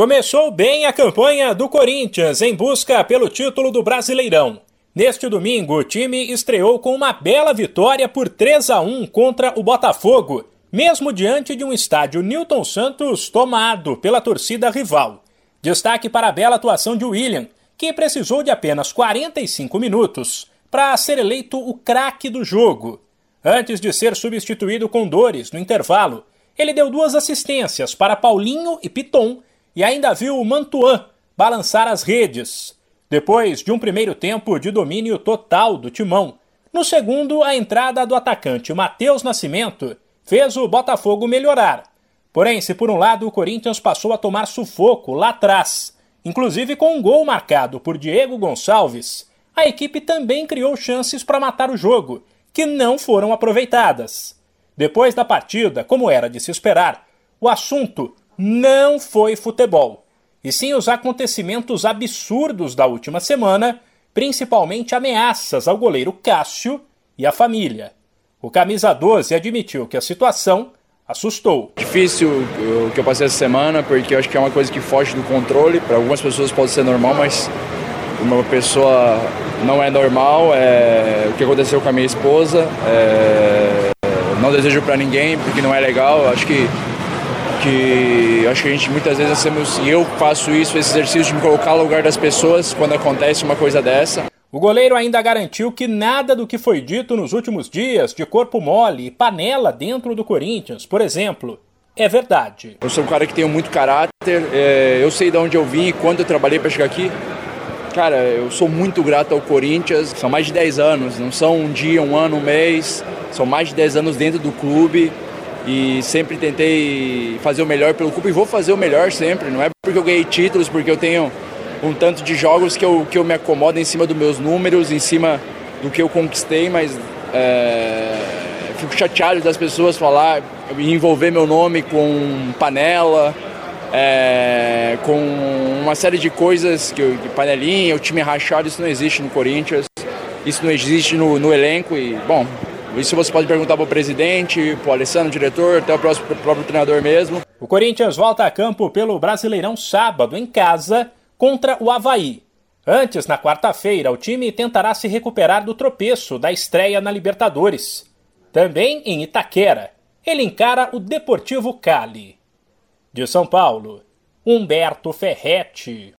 Começou bem a campanha do Corinthians em busca pelo título do Brasileirão. Neste domingo, o time estreou com uma bela vitória por 3 a 1 contra o Botafogo, mesmo diante de um estádio Newton Santos tomado pela torcida rival. Destaque para a bela atuação de William, que precisou de apenas 45 minutos para ser eleito o craque do jogo. Antes de ser substituído com Dores no intervalo, ele deu duas assistências para Paulinho e Piton e ainda viu o Mantuan balançar as redes. Depois de um primeiro tempo de domínio total do timão, no segundo, a entrada do atacante Matheus Nascimento fez o Botafogo melhorar. Porém, se por um lado o Corinthians passou a tomar sufoco lá atrás, inclusive com um gol marcado por Diego Gonçalves, a equipe também criou chances para matar o jogo, que não foram aproveitadas. Depois da partida, como era de se esperar, o assunto não foi futebol, e sim os acontecimentos absurdos da última semana, principalmente ameaças ao goleiro Cássio e à família. O camisa 12 admitiu que a situação assustou. Difícil o que eu passei essa semana, porque eu acho que é uma coisa que foge do controle. Para algumas pessoas pode ser normal, mas uma pessoa não é normal. É o que aconteceu com a minha esposa. É... Não desejo para ninguém, porque não é legal. Acho que que acho que a gente muitas vezes hacemos, e eu faço isso, esse exercício de me colocar no lugar das pessoas quando acontece uma coisa dessa. O goleiro ainda garantiu que nada do que foi dito nos últimos dias de corpo mole e panela dentro do Corinthians, por exemplo, é verdade. Eu sou um cara que tem muito caráter, é, eu sei de onde eu vim e quando eu trabalhei para chegar aqui. Cara, eu sou muito grato ao Corinthians. São mais de 10 anos, não são um dia, um ano, um mês. São mais de 10 anos dentro do clube e sempre tentei fazer o melhor pelo clube e vou fazer o melhor sempre. Não é porque eu ganhei títulos, porque eu tenho um tanto de jogos que eu, que eu me acomodo em cima dos meus números, em cima do que eu conquistei, mas é, fico chateado das pessoas falar e envolver meu nome com panela, é, com uma série de coisas, que, que panelinha, o time rachado, isso não existe no Corinthians, isso não existe no, no elenco e, bom, isso você pode perguntar para o presidente, para o Alessandro, diretor, até o próximo, próprio treinador mesmo. O Corinthians volta a campo pelo Brasileirão sábado em casa contra o Havaí. Antes, na quarta-feira, o time tentará se recuperar do tropeço da estreia na Libertadores. Também em Itaquera, ele encara o Deportivo Cali. De São Paulo, Humberto Ferretti.